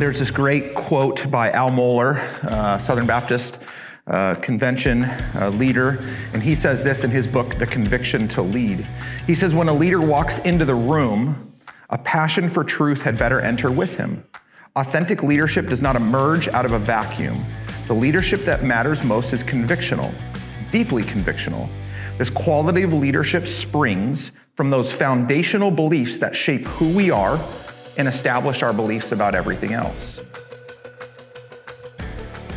There's this great quote by Al Mohler, uh, Southern Baptist uh, Convention uh, leader, and he says this in his book, The Conviction to Lead. He says, When a leader walks into the room, a passion for truth had better enter with him. Authentic leadership does not emerge out of a vacuum. The leadership that matters most is convictional, deeply convictional. This quality of leadership springs from those foundational beliefs that shape who we are and establish our beliefs about everything else.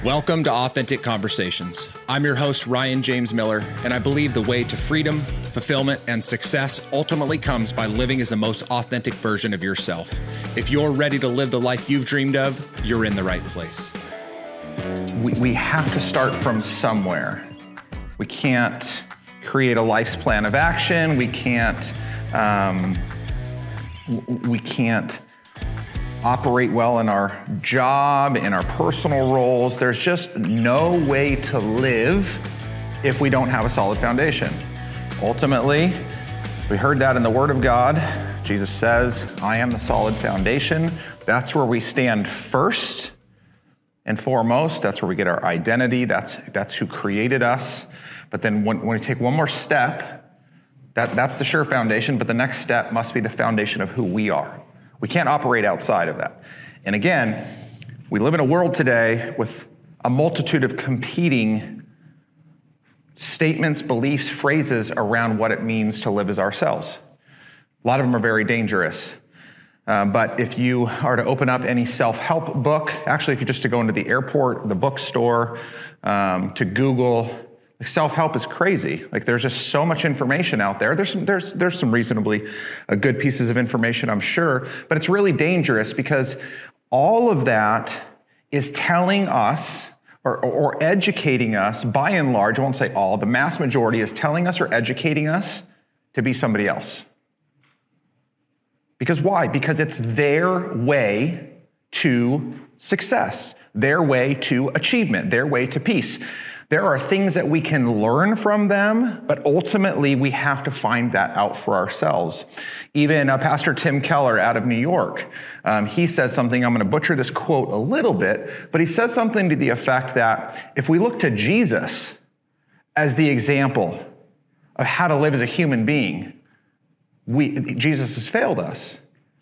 Welcome to Authentic Conversations. I'm your host, Ryan James Miller, and I believe the way to freedom, fulfillment, and success ultimately comes by living as the most authentic version of yourself. If you're ready to live the life you've dreamed of, you're in the right place. We, we have to start from somewhere. We can't create a life's plan of action. We can't. Um, we can't operate well in our job, in our personal roles. There's just no way to live if we don't have a solid foundation. Ultimately, we heard that in the Word of God. Jesus says, I am the solid foundation. That's where we stand first and foremost. That's where we get our identity. That's, that's who created us. But then when, when we take one more step, that, that's the sure foundation, but the next step must be the foundation of who we are. We can't operate outside of that. And again, we live in a world today with a multitude of competing statements, beliefs, phrases around what it means to live as ourselves. A lot of them are very dangerous. Uh, but if you are to open up any self help book, actually, if you just to go into the airport, the bookstore, um, to Google, self-help is crazy. Like there's just so much information out there. There's some, there's there's some reasonably uh, good pieces of information, I'm sure, but it's really dangerous because all of that is telling us or, or educating us by and large. I won't say all. The mass majority is telling us or educating us to be somebody else. Because why? Because it's their way to success, their way to achievement, their way to peace. There are things that we can learn from them, but ultimately we have to find that out for ourselves. Even uh, Pastor Tim Keller out of New York, um, he says something, I'm going to butcher this quote a little bit, but he says something to the effect that if we look to Jesus as the example of how to live as a human being, we, Jesus has failed us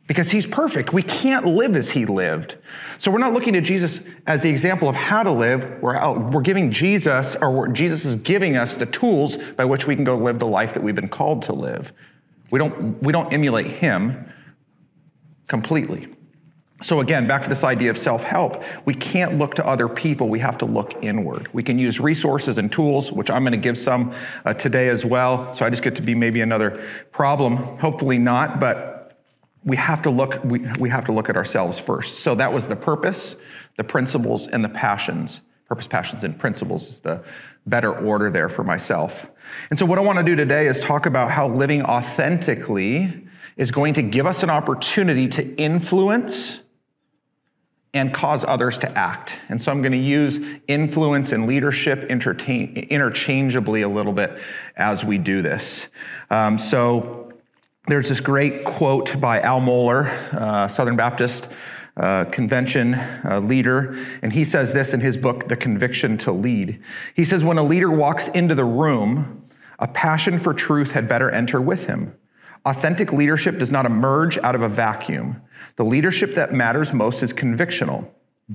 because he's perfect. We can't live as he lived. So we're not looking to Jesus as the example of how to live. We're, out, we're giving Jesus, or Jesus is giving us the tools by which we can go live the life that we've been called to live. We don't, we don't emulate him completely. So, again, back to this idea of self help. We can't look to other people, we have to look inward. We can use resources and tools, which I'm going to give some uh, today as well. So, I just get to be maybe another problem. Hopefully, not, but we have to look we, we have to look at ourselves first so that was the purpose the principles and the passions purpose passions and principles is the better order there for myself and so what i want to do today is talk about how living authentically is going to give us an opportunity to influence and cause others to act. And so I'm going to use influence and leadership interchangeably a little bit as we do this. Um, so there's this great quote by Al Mohler, uh, Southern Baptist uh, Convention uh, leader, and he says this in his book, The Conviction to Lead. He says, When a leader walks into the room, a passion for truth had better enter with him. Authentic leadership does not emerge out of a vacuum. The leadership that matters most is convictional,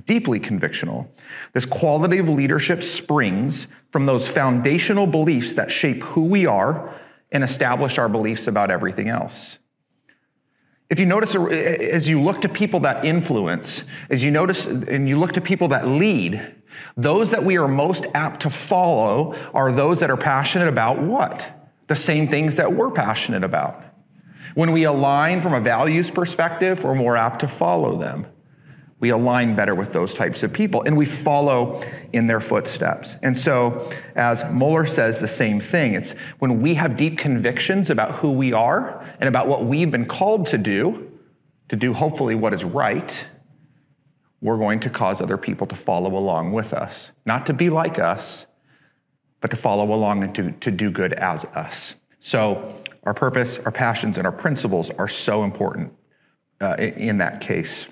deeply convictional. This quality of leadership springs from those foundational beliefs that shape who we are and establish our beliefs about everything else. If you notice, as you look to people that influence, as you notice and you look to people that lead, those that we are most apt to follow are those that are passionate about what? The same things that we're passionate about. When we align from a values perspective, we're more apt to follow them we align better with those types of people and we follow in their footsteps. And so, as Mohler says, the same thing. It's when we have deep convictions about who we are and about what we've been called to do, to do hopefully what is right, we're going to cause other people to follow along with us. Not to be like us, but to follow along and to, to do good as us. So, our purpose, our passions, and our principles are so important uh, in that case.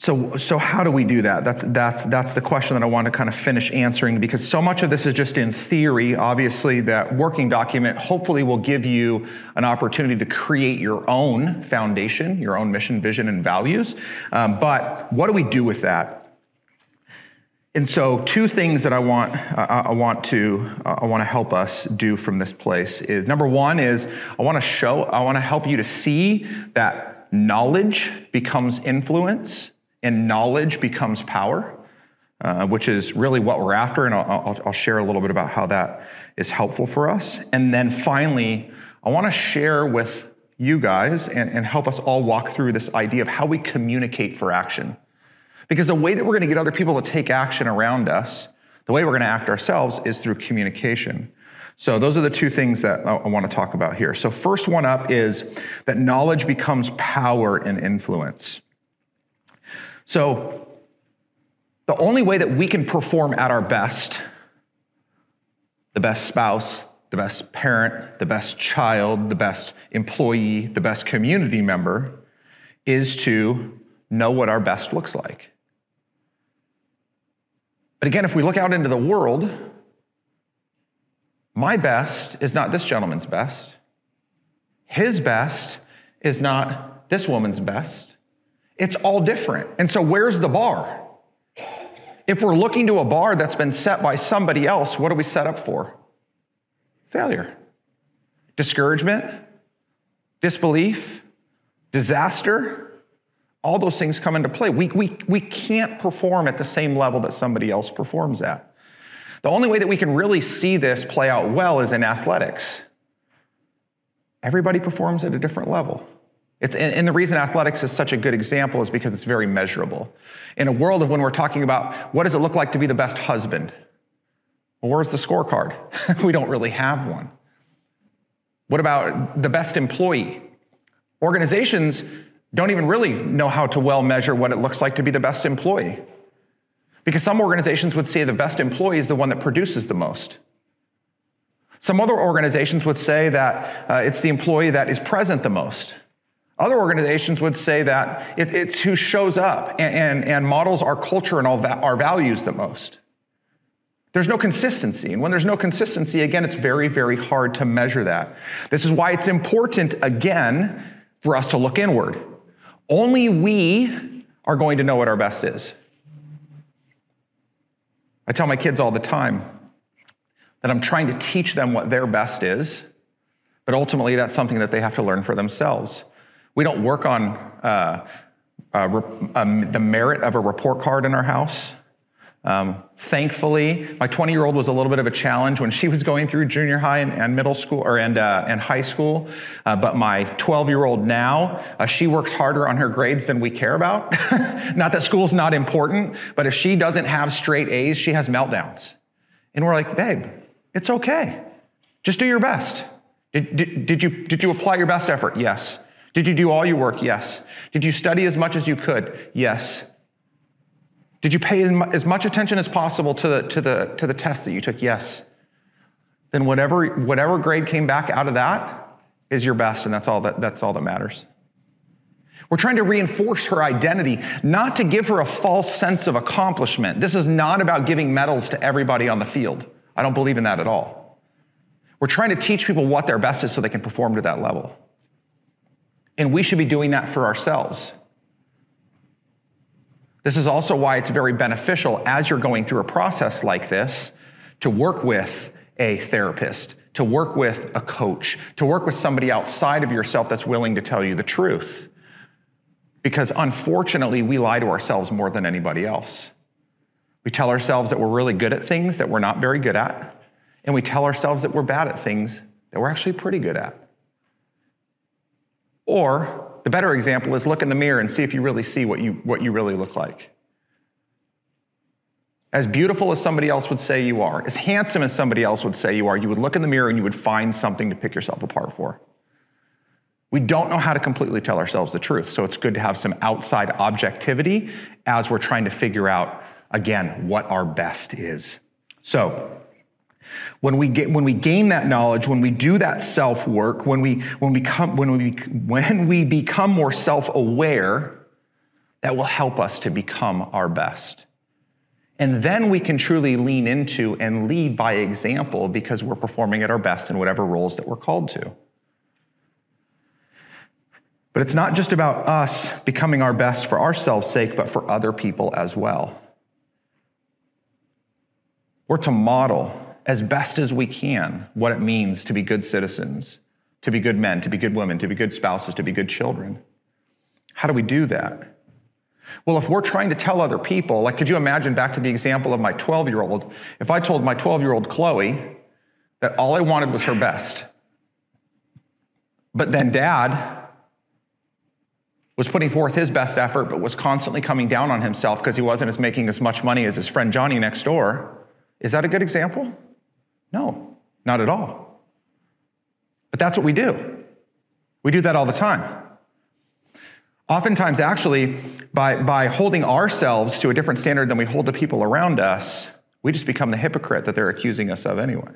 So, so how do we do that? That's, that's, that's the question that I want to kind of finish answering because so much of this is just in theory. Obviously, that working document hopefully will give you an opportunity to create your own foundation, your own mission, vision, and values. Um, but what do we do with that? And so, two things that I want, uh, I want to, uh, I want to help us do from this place is number one is I want to show, I want to help you to see that knowledge becomes influence and knowledge becomes power, uh, which is really what we're after. And I'll, I'll, share a little bit about how that is helpful for us. And then finally, I want to share with you guys and, and help us all walk through this idea of how we communicate for action. Because the way that we're going to get other people to take action around us, the way we're going to act ourselves is through communication. So, those are the two things that I want to talk about here. So, first one up is that knowledge becomes power and influence. So, the only way that we can perform at our best, the best spouse, the best parent, the best child, the best employee, the best community member, is to know what our best looks like. But again, if we look out into the world, my best is not this gentleman's best. His best is not this woman's best. It's all different. And so, where's the bar? If we're looking to a bar that's been set by somebody else, what are we set up for? Failure, discouragement, disbelief, disaster. All those things come into play. We, we, we can't perform at the same level that somebody else performs at. The only way that we can really see this play out well is in athletics. Everybody performs at a different level. It's, and the reason athletics is such a good example is because it's very measurable. In a world of when we're talking about what does it look like to be the best husband? Well, where's the scorecard? we don't really have one. What about the best employee? Organizations don't even really know how to well measure what it looks like to be the best employee. Because some organizations would say the best employee is the one that produces the most. Some other organizations would say that uh, it's the employee that is present the most. Other organizations would say that it, it's who shows up and, and, and models our culture and all our values the most. There's no consistency. And when there's no consistency, again, it's very, very hard to measure that. This is why it's important, again, for us to look inward. Only we are going to know what our best is. I tell my kids all the time that I'm trying to teach them what their best is, but ultimately that's something that they have to learn for themselves. We don't work on uh, uh, um, the merit of a report card in our house. Um, thankfully, my 20 year old was a little bit of a challenge when she was going through junior high and, and middle school or and, uh, and high school. Uh, but my 12 year old now, uh, she works harder on her grades than we care about. not that school's not important, but if she doesn't have straight A's, she has meltdowns. And we're like, babe, it's okay. Just do your best. Did, did, did, you, did you apply your best effort? Yes. Did you do all your work? Yes. Did you study as much as you could? Yes. Did you pay as much attention as possible to the, to the, to the test that you took? Yes. Then whatever, whatever grade came back out of that is your best, and that's all that, that's all that matters. We're trying to reinforce her identity, not to give her a false sense of accomplishment. This is not about giving medals to everybody on the field. I don't believe in that at all. We're trying to teach people what their best is so they can perform to that level. And we should be doing that for ourselves. This is also why it's very beneficial as you're going through a process like this to work with a therapist, to work with a coach, to work with somebody outside of yourself that's willing to tell you the truth. Because unfortunately, we lie to ourselves more than anybody else. We tell ourselves that we're really good at things that we're not very good at, and we tell ourselves that we're bad at things that we're actually pretty good at. Or the better example is look in the mirror and see if you really see what you, what you really look like. As beautiful as somebody else would say you are, as handsome as somebody else would say you are, you would look in the mirror and you would find something to pick yourself apart for. We don't know how to completely tell ourselves the truth, so it's good to have some outside objectivity as we're trying to figure out, again, what our best is. So, when we, get, when we gain that knowledge, when we do that self work, when we, when, we come, when, we, when we become more self aware, that will help us to become our best. And then we can truly lean into and lead by example because we're performing at our best in whatever roles that we're called to. But it's not just about us becoming our best for ourselves' sake, but for other people as well. We're to model as best as we can what it means to be good citizens, to be good men, to be good women, to be good spouses, to be good children. How do we do that? Well, if we're trying to tell other people, like, could you imagine back to the example of my 12 year old? If I told my 12 year old Chloe that all I wanted was her best, but then dad was putting forth his best effort, but was constantly coming down on himself because he wasn't as making as much money as his friend Johnny next door, is that a good example? No, not at all. But that's what we do. We do that all the time. Oftentimes, actually, by, by holding ourselves to a different standard than we hold the people around us, we just become the hypocrite that they're accusing us of anyway.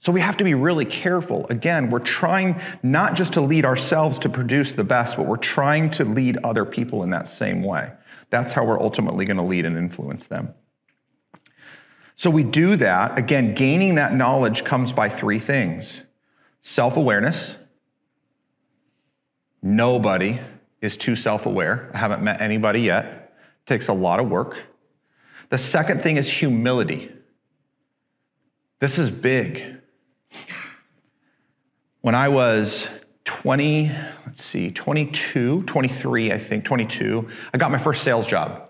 So we have to be really careful. Again, we're trying not just to lead ourselves to produce the best, but we're trying to lead other people in that same way. That's how we're ultimately going to lead and influence them. So we do that. Again, gaining that knowledge comes by three things self awareness. Nobody is too self aware. I haven't met anybody yet. It takes a lot of work. The second thing is humility. This is big. When I was 20, let's see, 22, 23, I think, 22, I got my first sales job.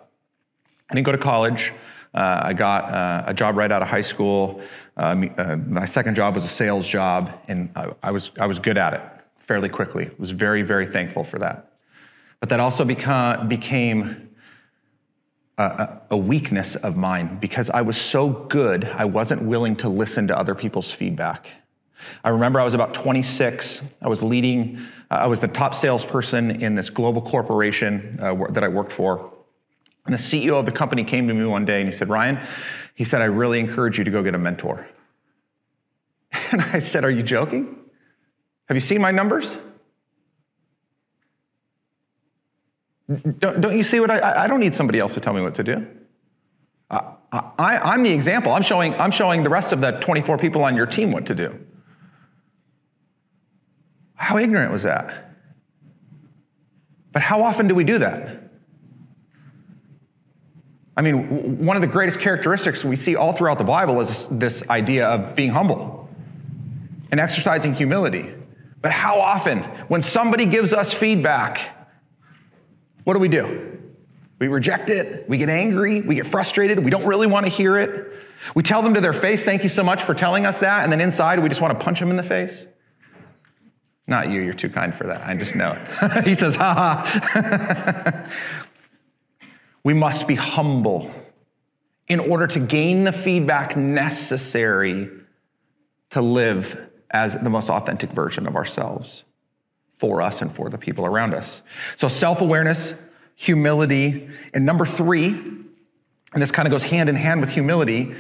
I didn't go to college. Uh, I got uh, a job right out of high school. Uh, my second job was a sales job, and I, I, was, I was good at it fairly quickly. Was very, very thankful for that. But that also become, became a, a weakness of mine because I was so good, I wasn't willing to listen to other people's feedback. I remember I was about 26. I was leading, uh, I was the top salesperson in this global corporation uh, that I worked for. And the CEO of the company came to me one day and he said, Ryan, he said, I really encourage you to go get a mentor. And I said, Are you joking? Have you seen my numbers? Don't, don't you see what I, I don't need somebody else to tell me what to do. I, I, am the example. I'm showing, I'm showing the rest of the 24 people on your team what to do. How ignorant was that? But how often do we do that? I mean, one of the greatest characteristics we see all throughout the Bible is this idea of being humble and exercising humility. But how often, when somebody gives us feedback, what do we do? We reject it, we get angry, we get frustrated, we don't really want to hear it. We tell them to their face, thank you so much for telling us that, and then inside we just want to punch them in the face. Not you, you're too kind for that. I just know it. he says, ha ha. we must be humble in order to gain the feedback necessary to live as the most authentic version of ourselves for us and for the people around us. So, self awareness, humility, and number three, and this kind of goes hand in hand with humility,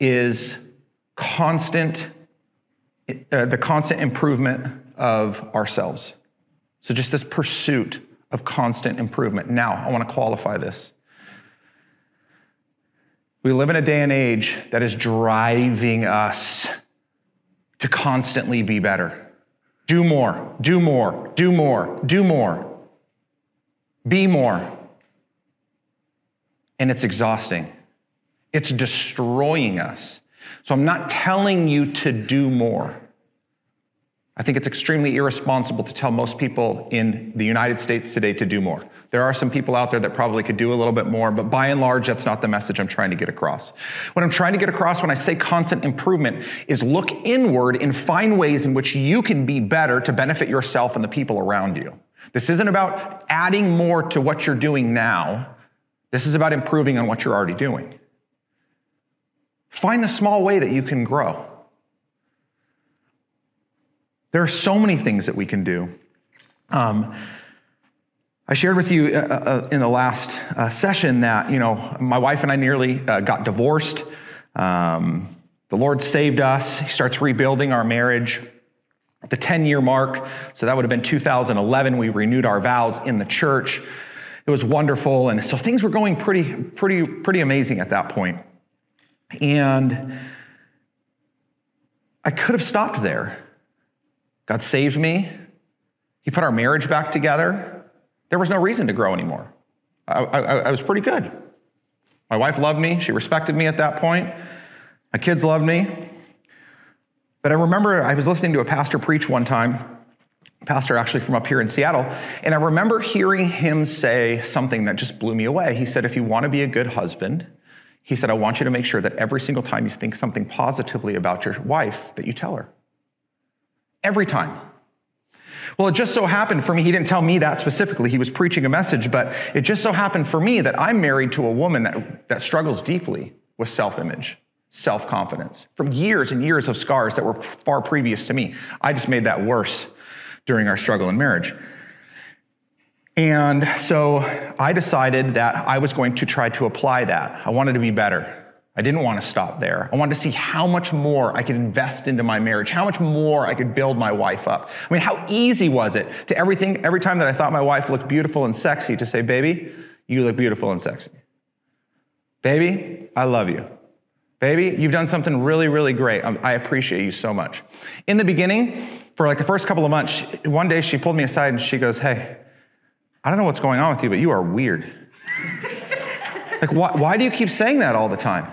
is constant, uh, the constant improvement of ourselves. So, just this pursuit of constant improvement. Now, I want to qualify this. We live in a day and age that is driving us to constantly be better. Do more, do more, do more, do more. Be more. And it's exhausting. It's destroying us. So I'm not telling you to do more. I think it's extremely irresponsible to tell most people in the United States today to do more. There are some people out there that probably could do a little bit more, but by and large, that's not the message I'm trying to get across. What I'm trying to get across when I say constant improvement is look inward and find ways in which you can be better to benefit yourself and the people around you. This isn't about adding more to what you're doing now. This is about improving on what you're already doing. Find the small way that you can grow. There are so many things that we can do. Um, I shared with you uh, uh, uh, in the last uh, session that, you know, my wife and I nearly uh, got divorced. Um, the Lord saved us. He starts rebuilding our marriage. At the 10 year mark, so that would have been 2011, we renewed our vows in the church. it was wonderful. And so things were going pretty, pretty, pretty amazing at that point. And I could have stopped there. God saved me. He put our marriage back together. There was no reason to grow anymore. I, I, I, was pretty good. My wife loved me. She respected me at that point. My kids loved me. But I remember I was listening to a pastor preach one time, pastor actually from up here in Seattle, and I remember hearing him say something that just blew me away. He said, If you want to be a good husband, he said, I want you to make sure that every single time you think something positively about your wife, that you tell her. Every time. Well, it just so happened for me, he didn't tell me that specifically. He was preaching a message, but it just so happened for me that I'm married to a woman that, that struggles deeply with self image, self confidence, from years and years of scars that were far previous to me. I just made that worse during our struggle in marriage. And so I decided that I was going to try to apply that. I wanted to be better. I didn't want to stop there. I wanted to see how much more I could invest into my marriage, how much more I could build my wife up. I mean, how easy was it to everything, every time that I thought my wife looked beautiful and sexy, to say, baby, you look beautiful and sexy. Baby, I love you. Baby, you've done something really, really great. Um, I appreciate you so much. In the beginning, for like the first couple of months, one day she pulled me aside and she goes, Hey, I don't know what's going on with you, but you are weird. like, why, why do you keep saying that all the time?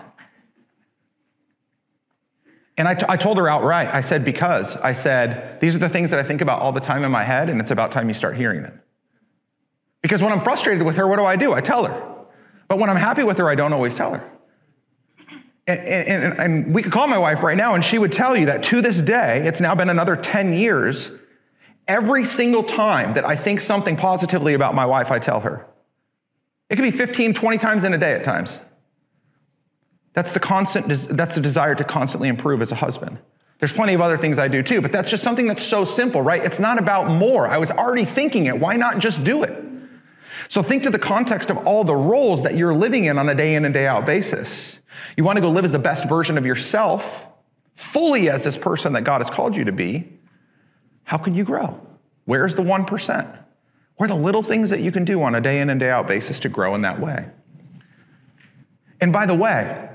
And I, t- I told her outright, I said, because I said, these are the things that I think about all the time in my head, and it's about time you start hearing them. Because when I'm frustrated with her, what do I do? I tell her. But when I'm happy with her, I don't always tell her. And, and, and, we could call my wife right now, and she would tell you that to this day, it's now been another 10 years. Every single time that I think something positively about my wife, I tell her. It could be 15, 20 times in a day at times. That's the constant, that's the desire to constantly improve as a husband. There's plenty of other things I do too, but that's just something that's so simple, right? It's not about more. I was already thinking it. Why not just do it? So think to the context of all the roles that you're living in on a day in and day out basis. You want to go live as the best version of yourself, fully as this person that God has called you to be. How can you grow? Where's the 1%? Where are the little things that you can do on a day in and day out basis to grow in that way? And by the way,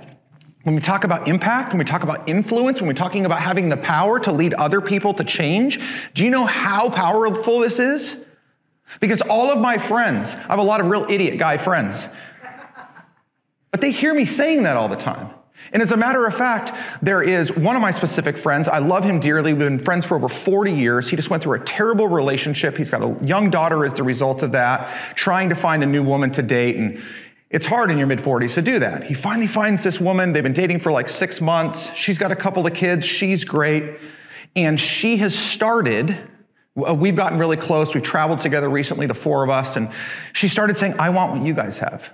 when we talk about impact, when we talk about influence, when we're talking about having the power to lead other people to change, do you know how powerful this is? Because all of my friends, I have a lot of real idiot guy friends, but they hear me saying that all the time. And as a matter of fact, there is one of my specific friends. I love him dearly. We've been friends for over 40 years. He just went through a terrible relationship. He's got a young daughter as the result of that, trying to find a new woman to date. And it's hard in your mid 40s to do that. He finally finds this woman. They've been dating for like six months. She's got a couple of kids. She's great. And she has started, we've gotten really close. We've traveled together recently, the four of us. And she started saying, I want what you guys have.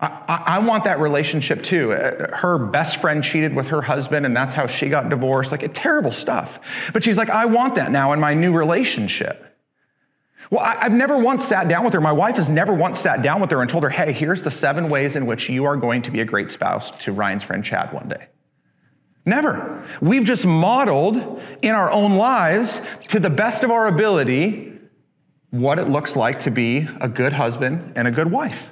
I, I, want that relationship too. Uh, her best friend cheated with her husband, and that's how she got divorced. Like, terrible stuff. But she's like, I want that now in my new relationship. Well, I, have never once sat down with her. My wife has never once sat down with her and told her, hey, here's the seven ways in which you are going to be a great spouse to Ryan's friend Chad one day. Never. We've just modeled in our own lives to the best of our ability what it looks like to be a good husband and a good wife.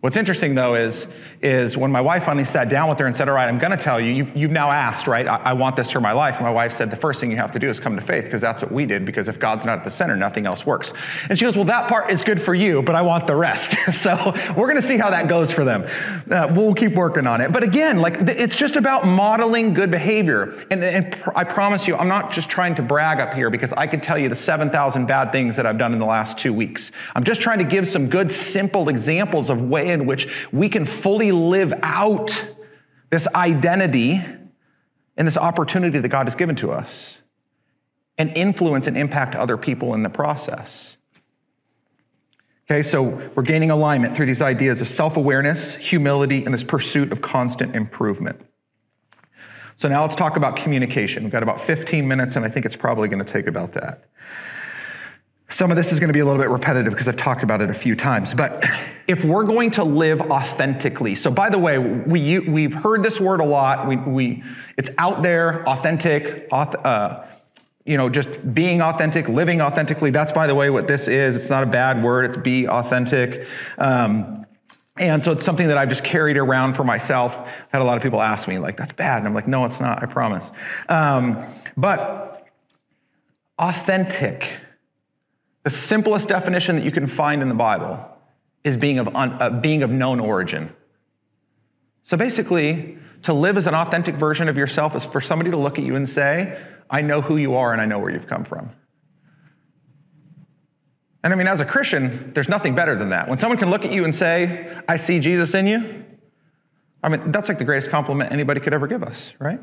What's interesting though is, is when my wife finally sat down with her and said, All right, I'm going to tell you, you've, you've, now asked, right? I, I, want this for my life. And my wife said, The first thing you have to do is come to faith because that's what we did. Because if God's not at the center, nothing else works. And she goes, Well, that part is good for you, but I want the rest. so we're going to see how that goes for them. Uh, we'll keep working on it. But again, like it's just about modeling good behavior. And, and pr- I promise you, I'm not just trying to brag up here because I could tell you the 7,000 bad things that I've done in the last two weeks. I'm just trying to give some good, simple examples of way in which we can fully live out this identity and this opportunity that God has given to us and influence and impact other people in the process. Okay, so we're gaining alignment through these ideas of self awareness, humility, and this pursuit of constant improvement. So now let's talk about communication. We've got about 15 minutes, and I think it's probably going to take about that. Some of this is going to be a little bit repetitive because I've talked about it a few times. But if we're going to live authentically, so by the way, we, we've heard this word a lot. We, we, it's out there, authentic, auth, uh, you know, just being authentic, living authentically. That's, by the way, what this is. It's not a bad word, it's be authentic. Um, and so it's something that I've just carried around for myself. I've had a lot of people ask me, like, that's bad. And I'm like, no, it's not, I promise. Um, but authentic, the simplest definition that you can find in the Bible is being of, un, uh, being of known origin. So basically, to live as an authentic version of yourself is for somebody to look at you and say, I know who you are and I know where you've come from. And I mean, as a Christian, there's nothing better than that. When someone can look at you and say, I see Jesus in you, I mean, that's like the greatest compliment anybody could ever give us, right?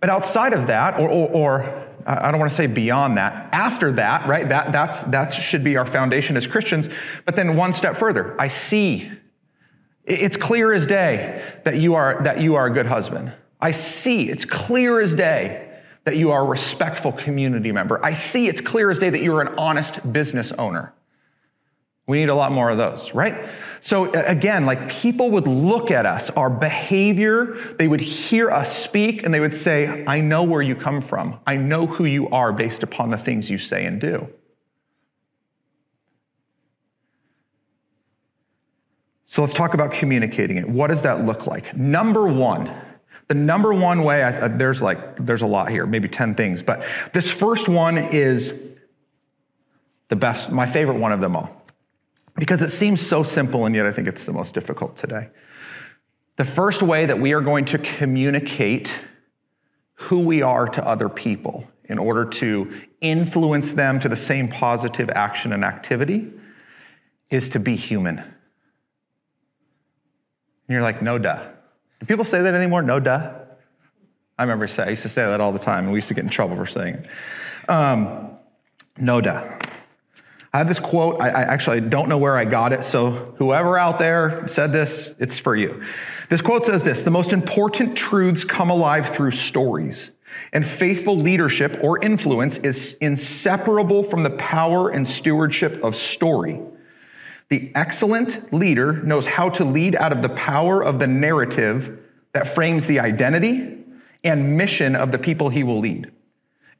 But outside of that, or, or, or I don't want to say beyond that, after that, right, that, that's, that should be our foundation as Christians. But then one step further, I see. It's clear as day that you are, that you are a good husband. I see, it's clear as day that you are a respectful community member. I see, it's clear as day that you're an honest business owner. We need a lot more of those, right? So again, like people would look at us, our behavior, they would hear us speak, and they would say, I know where you come from. I know who you are based upon the things you say and do. So let's talk about communicating it. What does that look like? Number one, the number one way, I, there's like, there's a lot here, maybe 10 things, but this first one is the best, my favorite one of them all because it seems so simple and yet I think it's the most difficult today. The first way that we are going to communicate who we are to other people in order to influence them to the same positive action and activity is to be human. And you're like, no duh. Do people say that anymore? No duh. I remember say, I used to say that all the time, and we used to get in trouble for saying it. Um, no duh. I have this quote. I, I, actually don't know where I got it, so whoever out there said this, it's for you. This quote says this The most important truths come alive through stories, and faithful leadership or influence is inseparable from the power and stewardship of story. The excellent leader knows how to lead out of the power of the narrative that frames the identity and mission of the people he will lead.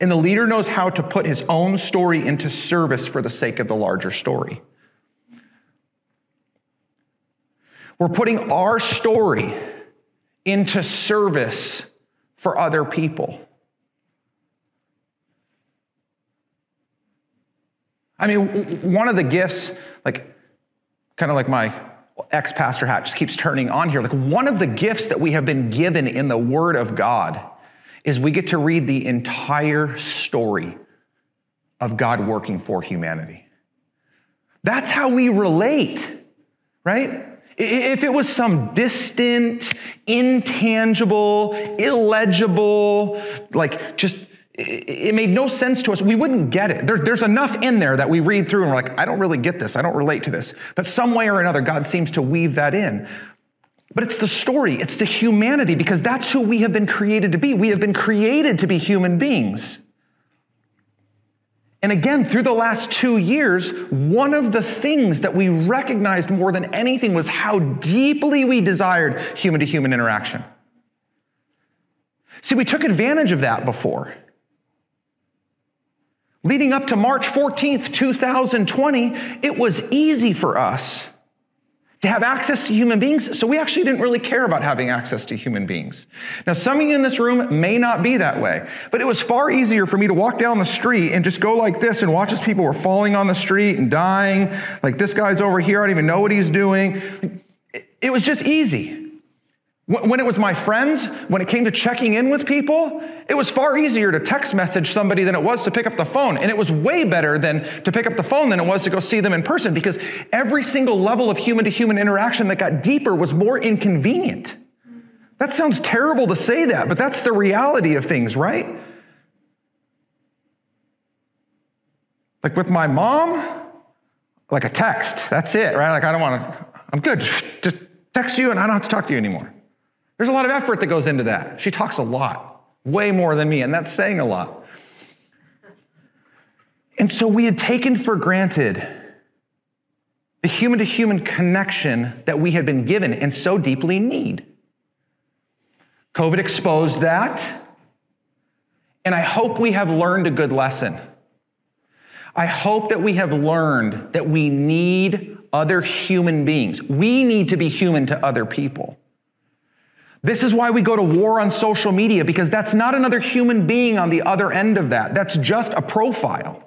And the leader knows how to put his own story into service for the sake of the larger story. We're putting our story into service for other people. I mean, one of the gifts, like, kind of like my ex pastor hat just keeps turning on here. Like, one of the gifts that we have been given in the Word of God is we get to read the entire story of God working for humanity. That's how we relate, right? If it was some distant, intangible, illegible, like just, it made no sense to us, we wouldn't get it. There, there's enough in there that we read through and we're like, I don't really get this. I don't relate to this. But some way or another, God seems to weave that in. But it's the story, it's the humanity, because that's who we have been created to be. We have been created to be human beings. And again, through the last two years, one of the things that we recognized more than anything was how deeply we desired human to human interaction. See, we took advantage of that before. Leading up to March 14th, 2020, it was easy for us to have access to human beings, so we actually didn't really care about having access to human beings. Now, some of you in this room may not be that way, but it was far easier for me to walk down the street and just go like this and watch as people were falling on the street and dying. Like this guy's over here, I don't even know what he's doing. It was just easy. When it was my friends, when it came to checking in with people, it was far easier to text message somebody than it was to pick up the phone. And it was way better than to pick up the phone than it was to go see them in person because every single level of human to human interaction that got deeper was more inconvenient. That sounds terrible to say that, but that's the reality of things, right? Like with my mom, like a text, that's it, right? Like I don't want to, I'm good, just text you and I don't have to talk to you anymore. There's a lot of effort that goes into that. She talks a lot, way more than me, and that's saying a lot. And so we had taken for granted the human to human connection that we had been given and so deeply need. COVID exposed that. And I hope we have learned a good lesson. I hope that we have learned that we need other human beings. We need to be human to other people. This is why we go to war on social media, because that's not another human being on the other end of that. That's just a profile.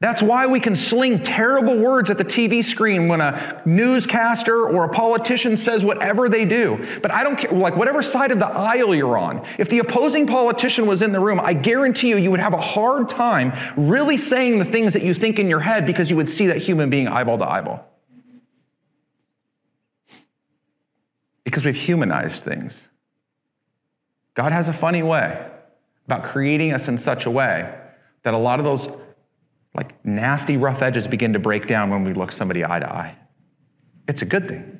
That's why we can sling terrible words at the TV screen when a newscaster or a politician says whatever they do. But I don't care, like whatever side of the aisle you're on. If the opposing politician was in the room, I guarantee you, you would have a hard time really saying the things that you think in your head because you would see that human being eyeball to eyeball. Because we've humanized things. God has a funny way about creating us in such a way that a lot of those like nasty, rough edges begin to break down when we look somebody eye to eye. It's a good thing.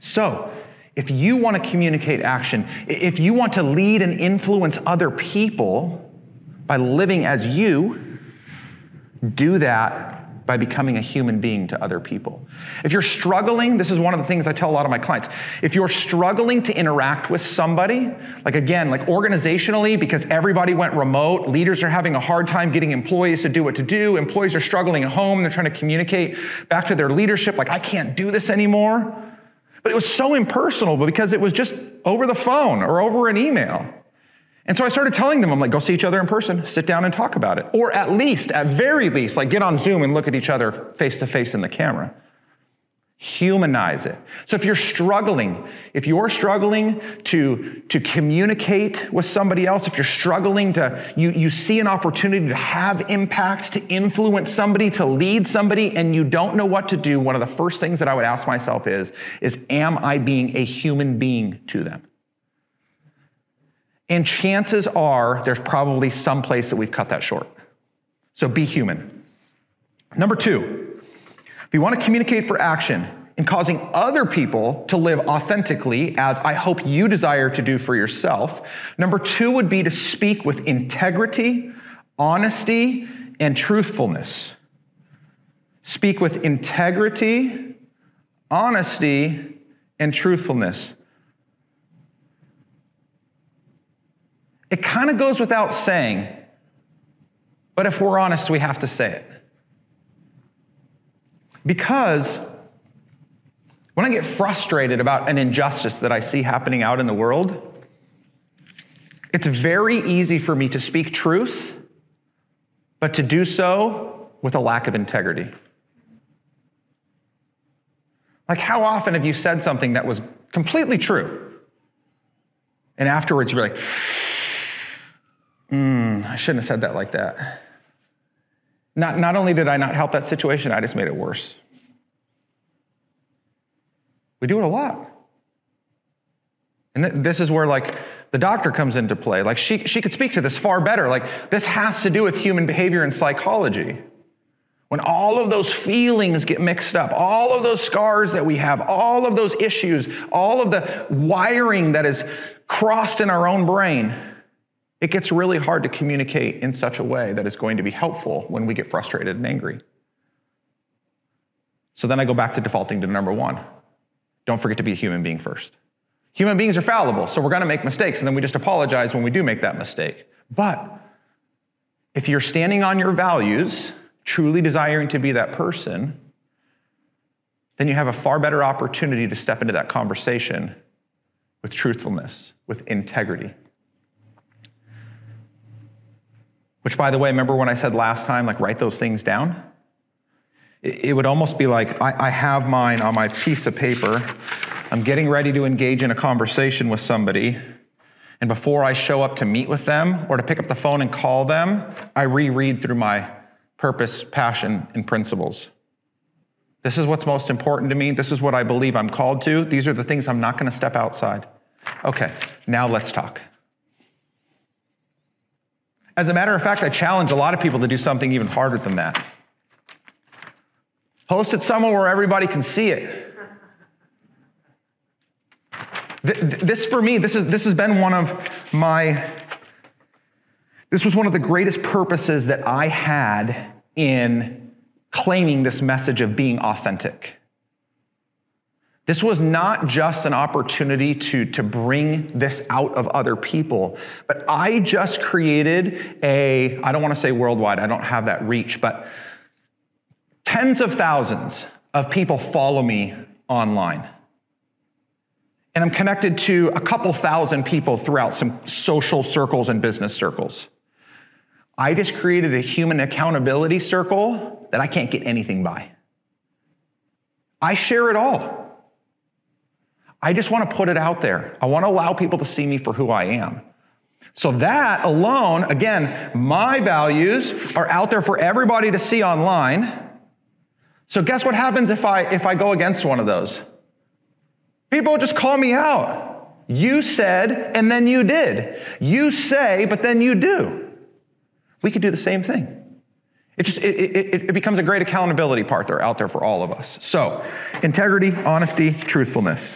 So, if you want to communicate action, if you want to lead and influence other people by living as you, do that by becoming a human being to other people. If you're struggling, this is one of the things I tell a lot of my clients. If you're struggling to interact with somebody, like again, like organizationally, because everybody went remote, leaders are having a hard time getting employees to do what to do, employees are struggling at home, they're trying to communicate back to their leadership, like, I can't do this anymore. But it was so impersonal because it was just over the phone or over an email. And so I started telling them, I'm like, go see each other in person, sit down and talk about it. Or at least, at very least, like get on Zoom and look at each other face to face in the camera. Humanize it. So if you're struggling, if you're struggling to, to communicate with somebody else, if you're struggling to, you, you see an opportunity to have impact, to influence somebody, to lead somebody, and you don't know what to do, one of the first things that I would ask myself is, is am I being a human being to them? And chances are there's probably some place that we've cut that short. So be human. Number two, if you want to communicate for action in causing other people to live authentically, as I hope you desire to do for yourself, number two would be to speak with integrity, honesty, and truthfulness. Speak with integrity, honesty, and truthfulness. It kind of goes without saying, but if we're honest, we have to say it. Because when I get frustrated about an injustice that I see happening out in the world, it's very easy for me to speak truth, but to do so with a lack of integrity. Like, how often have you said something that was completely true? And afterwards, you're like, Mm, I shouldn't have said that like that. Not, not only did I not help that situation, I just made it worse. We do it a lot. And th- this is where, like, the doctor comes into play. Like, she, she could speak to this far better. Like, this has to do with human behavior and psychology. When all of those feelings get mixed up, all of those scars that we have, all of those issues, all of the wiring that is crossed in our own brain, it gets really hard to communicate in such a way that is going to be helpful when we get frustrated and angry. So then I go back to defaulting to number one. Don't forget to be a human being first. Human beings are fallible, so we're to make mistakes, and then we just apologize when we do make that mistake. But if you're standing on your values, truly desiring to be that person, then you have a far better opportunity to step into that conversation with truthfulness, with integrity. Which, by the way, remember when I said last time, like, write those things down? It would almost be like I, have mine on my piece of paper. I'm getting ready to engage in a conversation with somebody. And before I show up to meet with them or to pick up the phone and call them, I reread through my purpose, passion, and principles. This is what's most important to me. This is what I believe I'm called to. These are the things I'm not going to step outside. Okay, now let's talk. As a matter of fact, I challenge a lot of people to do something even harder than that. Post it somewhere where everybody can see it. This, for me, this, is, this has been one of my, this was one of the greatest purposes that I had in claiming this message of being authentic. This was not just an opportunity to, to bring this out of other people, but I just created a, I don't want to say worldwide, I don't have that reach, but tens of thousands of people follow me online. And I'm connected to a couple thousand people throughout some social circles and business circles. I just created a human accountability circle that I can't get anything by. I share it all. I just want to put it out there. I want to allow people to see me for who I am. So, that alone, again, my values are out there for everybody to see online. So, guess what happens if I, if I go against one of those? People just call me out. You said, and then you did. You say, but then you do. We could do the same thing. It just it, it, it becomes a great accountability part there out there for all of us. So, integrity, honesty, truthfulness.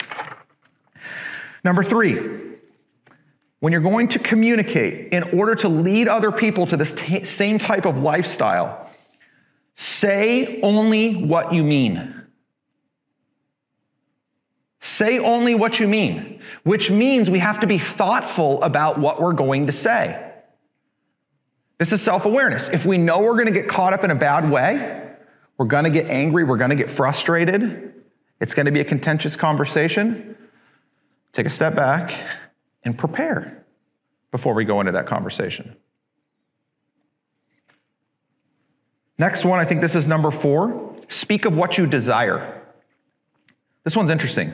Number three, when you're going to communicate in order to lead other people to this t- same type of lifestyle, say only what you mean. Say only what you mean, which means we have to be thoughtful about what we're going to say. This is self awareness. If we know we're going to get caught up in a bad way, we're going to get angry, we're going to get frustrated, it's going to be a contentious conversation, take a step back and prepare before we go into that conversation. Next one, I think this is number four speak of what you desire. This one's interesting.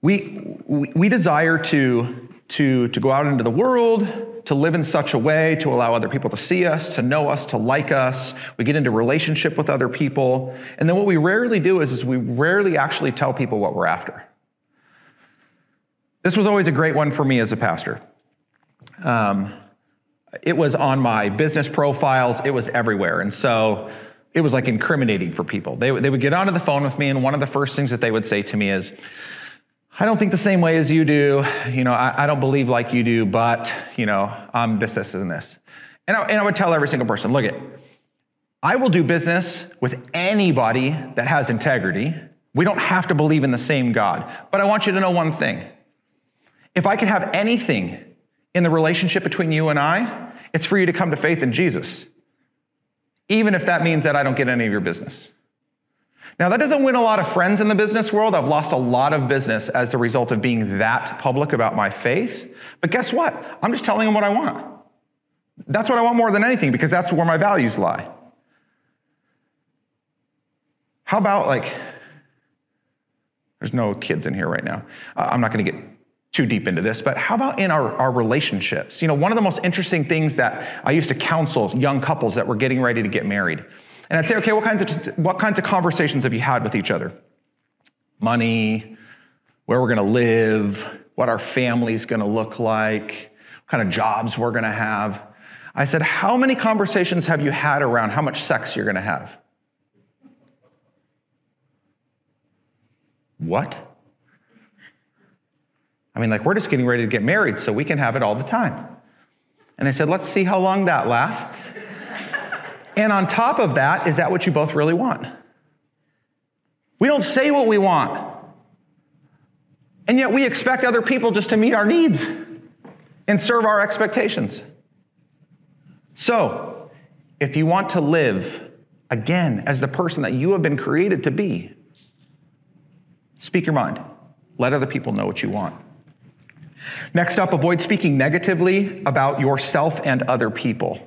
We, we, we desire to, to, to go out into the world, to live in such a way to allow other people to see us, to know us, to like us. We get into relationship with other people. And then what we rarely do is, is we rarely actually tell people what we're after. This was always a great one for me as a pastor. Um, it was on my business profiles, it was everywhere. And so it was like incriminating for people. They, they would get onto the phone with me, and one of the first things that they would say to me is, I don't think the same way as you do. You know, I, I don't believe like you do, but, you know, I'm this, this, and this. And I, and I would tell every single person, look at, I will do business with anybody that has integrity. We don't have to believe in the same God. But I want you to know one thing. If I could have anything in the relationship between you and I, it's for you to come to faith in Jesus, even if that means that I don't get any of your business. Now, that doesn't win a lot of friends in the business world. I've lost a lot of business as the result of being that public about my faith. But guess what? I'm just telling them what I want. That's what I want more than anything because that's where my values lie. How about like, there's no kids in here right now. Uh, I'm not going to get too deep into this, but how about in our, our relationships? You know, one of the most interesting things that I used to counsel young couples that were getting ready to get married. And I'd say, okay, what kinds of, what kinds of conversations have you had with each other? Money, where we're gonna live, what our family's gonna look like, what kind of jobs we're gonna have. I said, how many conversations have you had around how much sex you're gonna have? What? I mean, like, we're just getting ready to get married so we can have it all the time. And I said, let's see how long that lasts. and on top of that, is that what you both really want? We don't say what we want. And yet we expect other people just to meet our needs and serve our expectations. So, if you want to live again as the person that you have been created to be, speak your mind. Let other people know what you want. Next up, avoid speaking negatively about yourself and other people.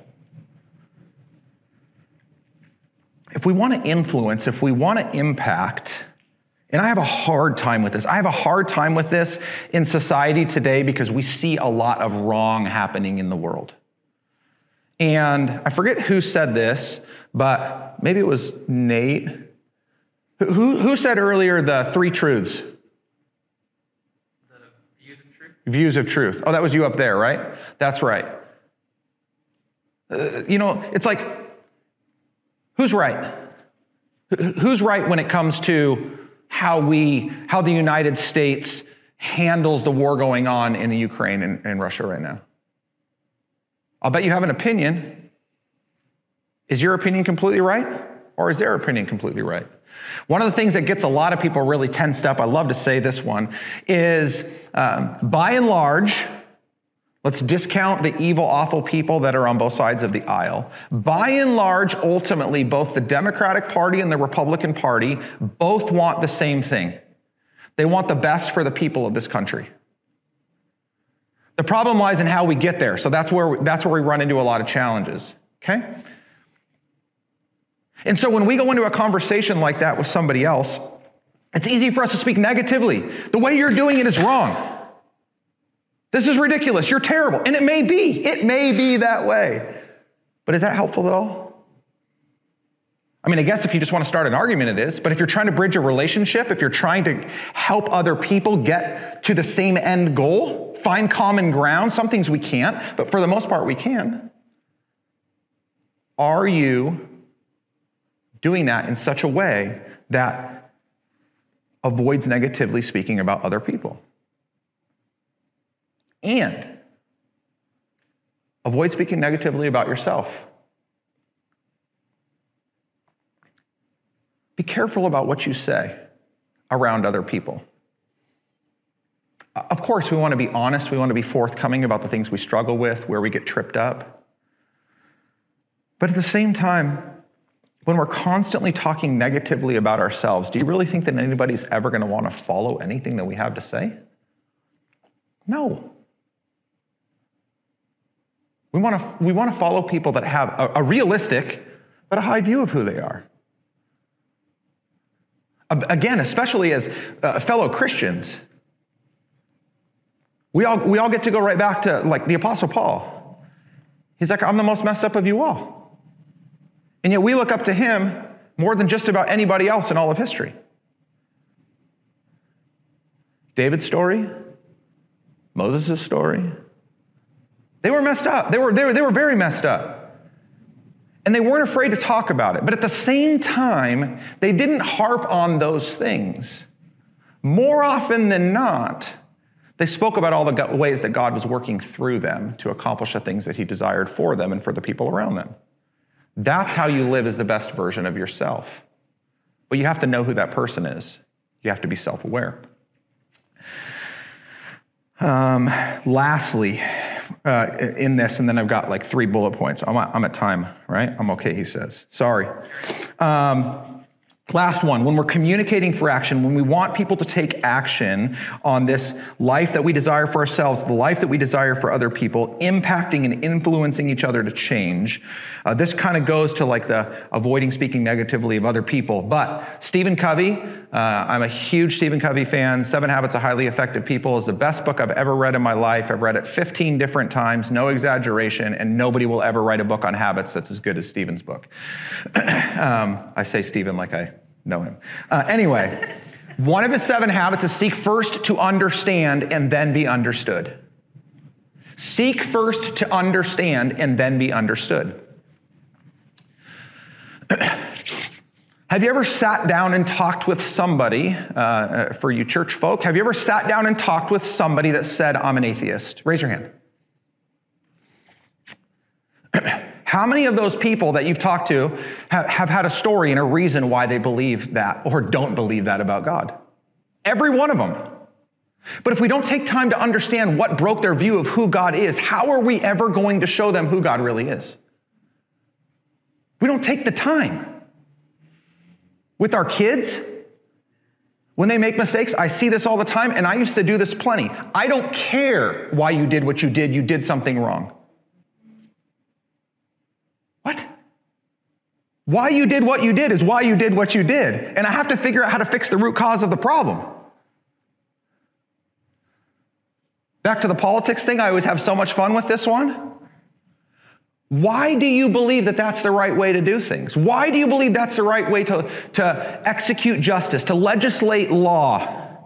If we want to influence, if we want to impact, and I have a hard time with this. I have a hard time with this in society today because we see a lot of wrong happening in the world. And I forget who said this, but maybe it was Nate. Who, who said earlier the three truths? Views of truth. Oh, that was you up there, right? That's right. Uh, you know, it's like, who's right? Who's right when it comes to how we, how the United States handles the war going on in the Ukraine and, and Russia right now? I'll bet you have an opinion. Is your opinion completely right? Or is their opinion completely right? One of the things that gets a lot of people really tensed up, I love to say this one, is um, by and large, let's discount the evil, awful people that are on both sides of the aisle. By and large, ultimately, both the Democratic Party and the Republican Party both want the same thing. They want the best for the people of this country. The problem lies in how we get there. So that's where, that's where we run into a lot of challenges. Okay? And so when we go into a conversation like that with somebody else, it's easy for us to speak negatively. The way you're doing it is wrong. This is ridiculous. You're terrible. And it may be. It may be that way. But is that helpful at all? I mean, I guess if you just want to start an argument, it is. But if you're trying to bridge a relationship, if you're trying to help other people get to the same end goal, find common ground, some things we can't, but for the most part, we can. Are you doing that in such a way that avoids negatively speaking about other people. And avoid speaking negatively about yourself. Be careful about what you say around other people. Of course, we want to be honest, we want to be forthcoming about the things we struggle with, where we get tripped up. But at the same time, when we're constantly talking negatively about ourselves, do you really think that anybody's ever going to want to follow anything that we have to say? No. We want to, we want to follow people that have a, a realistic but a high view of who they are. Again, especially as uh, fellow Christians, we all, we all get to go right back to like the Apostle Paul. He's like, I'm the most messed up of you all. And yet we look up to him more than just about anybody else in all of history. David's story, Moses' story, they were messed up. They were, they, were, they were very messed up. And they weren't afraid to talk about it. But at the same time, they didn't harp on those things. More often than not, they spoke about all the ways that God was working through them to accomplish the things that He desired for them and for the people around them. That's how you live as the best version of yourself. But you have to know who that person is, you have to be self aware. Um, lastly, uh, in this, and then I've got like three bullet points. I'm at, I'm at time, right? I'm okay, he says. Sorry. Um, Last one, when we're communicating for action, when we want people to take action on this life that we desire for ourselves, the life that we desire for other people, impacting and influencing each other to change, uh, this kind of goes to like the avoiding speaking negatively of other people. But Stephen Covey, uh, I'm a huge Stephen Covey fan. Seven Habits of Highly Effective People is the best book I've ever read in my life. I've read it 15 different times, no exaggeration, and nobody will ever write a book on habits that's as good as Stephen's book. um, I say Stephen like I know him. Uh, anyway, one of his seven habits is seek first to understand and then be understood. Seek first to understand and then be understood. Have you ever sat down and talked with somebody, uh, for you church folk, have you ever sat down and talked with somebody that said, I'm an atheist? Raise your hand. How many of those people that you've talked to have, have, had a story and a reason why they believe that or don't believe that about God? Every one of them. But if we don't take time to understand what broke their view of who God is, how are we ever going to show them who God really is? We don't take the time. With our kids, when they make mistakes, I see this all the time, and I used to do this plenty. I don't care why you did what you did, you did something wrong. What? Why you did what you did is why you did what you did. And I have to figure out how to fix the root cause of the problem. Back to the politics thing, I always have so much fun with this one. Why do you believe that that's the right way to do things? Why do you believe that's the right way to, to execute justice, to legislate law,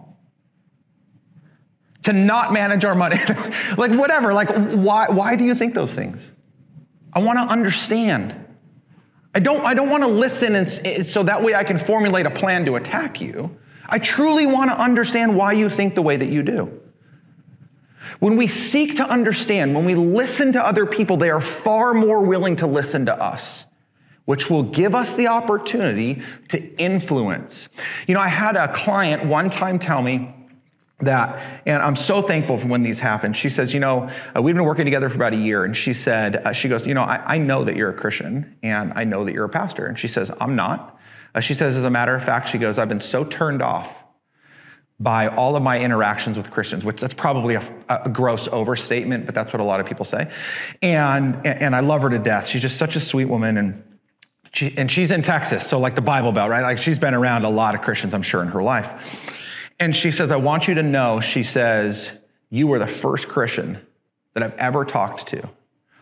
to not manage our money? like, whatever. Like, why, why do you think those things? I want to understand. I don't, I don't want to listen and, eh, so that way I can formulate a plan to attack you. I truly want to understand why you think the way that you do. When we seek to understand, when we listen to other people, they are far more willing to listen to us. which will give us the opportunity to influence. You know, I had a client one time tell me, that, and I'm so thankful for when these happen. She says, You know, uh, we've been working together for about a year. And she said, uh, She goes, You know, I, I, know that you're a Christian and I know that you're a pastor. And she says, I'm not. Uh, she says, As a matter of fact, she goes, I've been so turned off by all of my interactions with Christians, which that's probably a, a gross overstatement, but that's what a lot of people say. And, and I love her to death. She's just such a sweet woman. And she, and she's in Texas, so like the Bible Belt, right? Like she's been around a lot of Christians, I'm sure, in her life. And she says, I want you to know, she says, you were the first Christian that I've ever talked to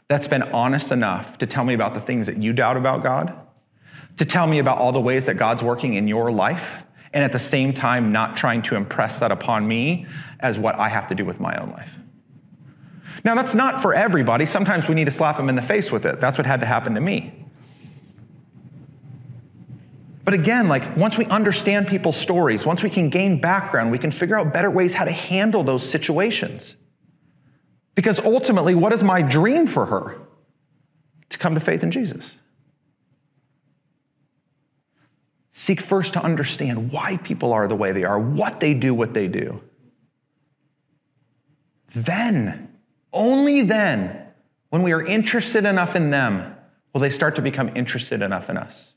that's been honest enough to tell me about the things that you doubt about God, to tell me about all the ways that God's working in your life, and at the same time, not trying to impress that upon me as what I have to do with my own life. Now, that's not for everybody. Sometimes we need to slap them in the face with it. That's what had to happen to me. But again, like once we understand people's stories, once we can gain background, we can figure out better ways how to handle those situations. Because ultimately, what is my dream for her? To come to faith in Jesus. Seek first to understand why people are the way they are, what they do, what they do. Then, only then, when we are interested enough in them, will they start to become interested enough in us.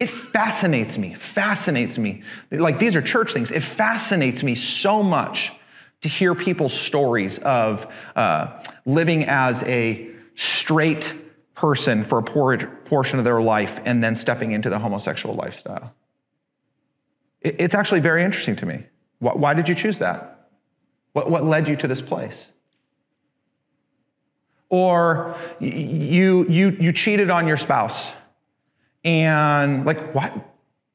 It fascinates me, fascinates me. Like these are church things. It fascinates me so much to hear people's stories of uh, living as a straight person for a portion of their life and then stepping into the homosexual lifestyle. It's actually very interesting to me. Why did you choose that? What, what led you to this place? Or you, you, you cheated on your spouse and like, why,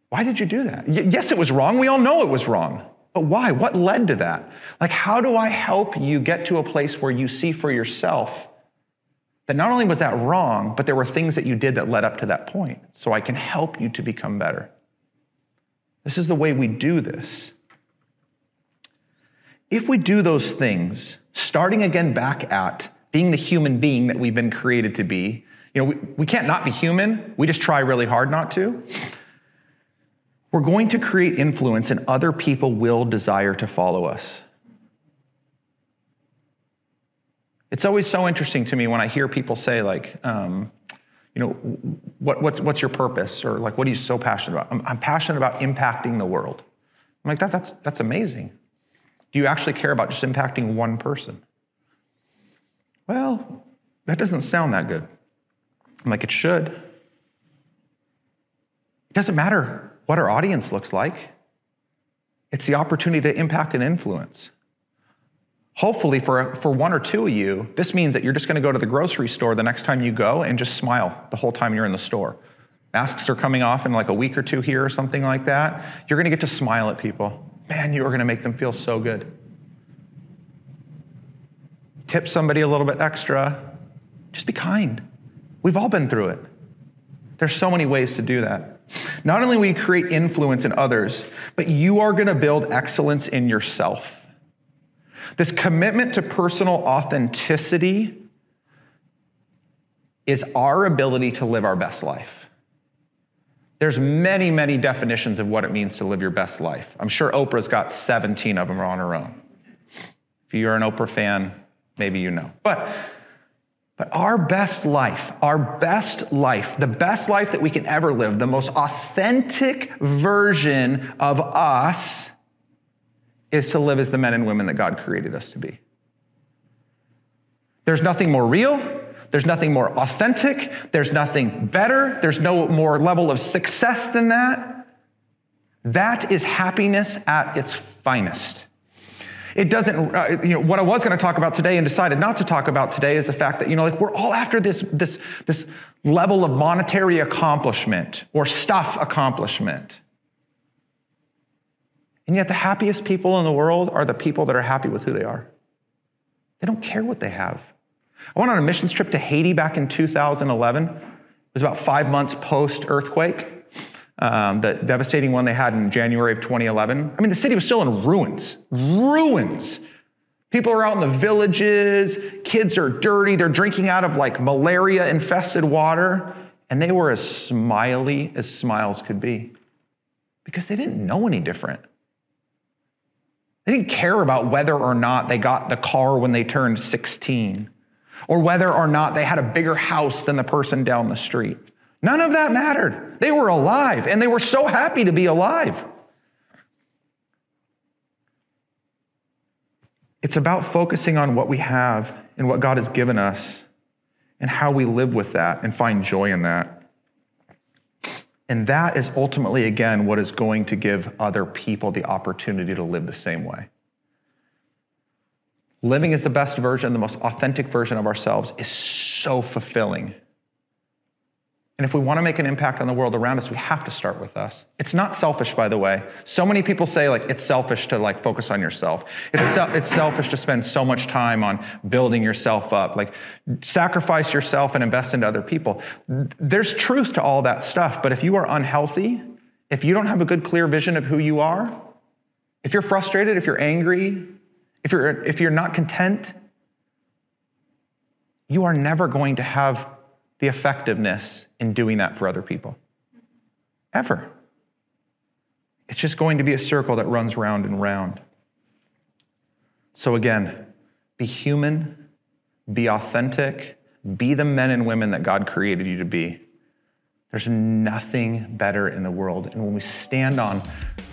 why did you do that? Yes, it was wrong. We all know it was wrong. But why? What led to that? Like, how do I help you get to a place where you see for yourself that not only was that wrong, but there were things that you did that led up to that point, so I can help you to become better? This is the way we do this. If we do those things, starting again back at being the human being that we've been created to be, you know, we, we can't not be human. We just try really hard not to. We're going to create influence, and other people will desire to follow us. It's always so interesting to me when I hear people say, like, um, you know, what, what's, what's your purpose? Or like, what are you so passionate about? I'm, I'm passionate about impacting the world. I'm like, that, that's, that's amazing. Do you actually care about just impacting one person? Well, that doesn't sound that good. I'm like, it should. It doesn't matter what our audience looks like, it's the opportunity to impact and influence. Hopefully, for, for one or two of you, this means that you're just going to go to the grocery store the next time you go and just smile the whole time you're in the store. Masks are coming off in like a week or two here or something like that. You're going to get to smile at people. Man, you are going to make them feel so good. Tip somebody a little bit extra. Just be kind. We've all been through it. There's so many ways to do that. Not only will you create influence in others, but you are going to build excellence in yourself. This commitment to personal authenticity is our ability to live our best life. There's many, many definitions of what it means to live your best life. I'm sure Oprah's got 17 of them on her own. If you're an Oprah fan, maybe you know. But but our best life, our best life, the best life that we can ever live, the most authentic version of us is to live as the men and women that God created us to be. There's nothing more real. There's nothing more authentic. There's nothing better. There's no more level of success than that. That is happiness at its finest. It doesn't, uh, you know, what I was going to talk about today and decided not to talk about today is the fact that, you know, like we're all after this, this, this level of monetary accomplishment or stuff accomplishment. And yet the happiest people in the world are the people that are happy with who they are. They don't care what they have. I went on a missions trip to Haiti back in 2011. It was about five months post earthquake um, the devastating one they had in January of 2011. I mean, the city was still in ruins, ruins. People are out in the villages, kids are dirty, they're drinking out of like malaria infested water, and they were as smiley as smiles could be because they didn't know any different. They didn't care about whether or not they got the car when they turned 16 or whether or not they had a bigger house than the person down the street. None of that mattered. They were alive and they were so happy to be alive. It's about focusing on what we have and what God has given us and how we live with that and find joy in that. And that is ultimately, again, what is going to give other people the opportunity to live the same way. Living as the best version, the most authentic version of ourselves is so fulfilling. And if we want to make an impact on the world around us, we have to start with us. It's not selfish, by the way. So many people say like it's selfish to like focus on yourself. It's, se- it's selfish to spend so much time on building yourself up. Like sacrifice yourself and invest into other people. There's truth to all that stuff, but if you are unhealthy, if you don't have a good clear vision of who you are, if you're frustrated, if you're angry, if you're if you're not content, you are never going to have the effectiveness in doing that for other people. Ever. It's just going to be a circle that runs round and round. So, again, be human, be authentic, be the men and women that God created you to be. There's nothing better in the world. And when we stand on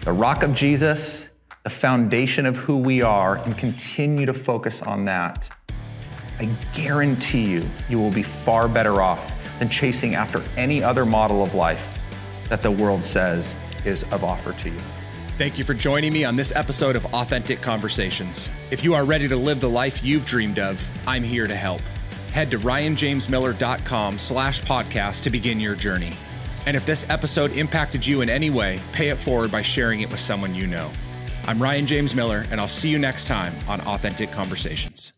the rock of Jesus, the foundation of who we are, and continue to focus on that, I guarantee you, you will be far better off than chasing after any other model of life that the world says is of offer to you. Thank you for joining me on this episode of Authentic Conversations. If you are ready to live the life you've dreamed of, I'm here to help. Head to ryanjamesmiller.com slash podcast to begin your journey. And if this episode impacted you in any way, pay it forward by sharing it with someone you know. I'm Ryan James Miller, and I'll see you next time on Authentic Conversations.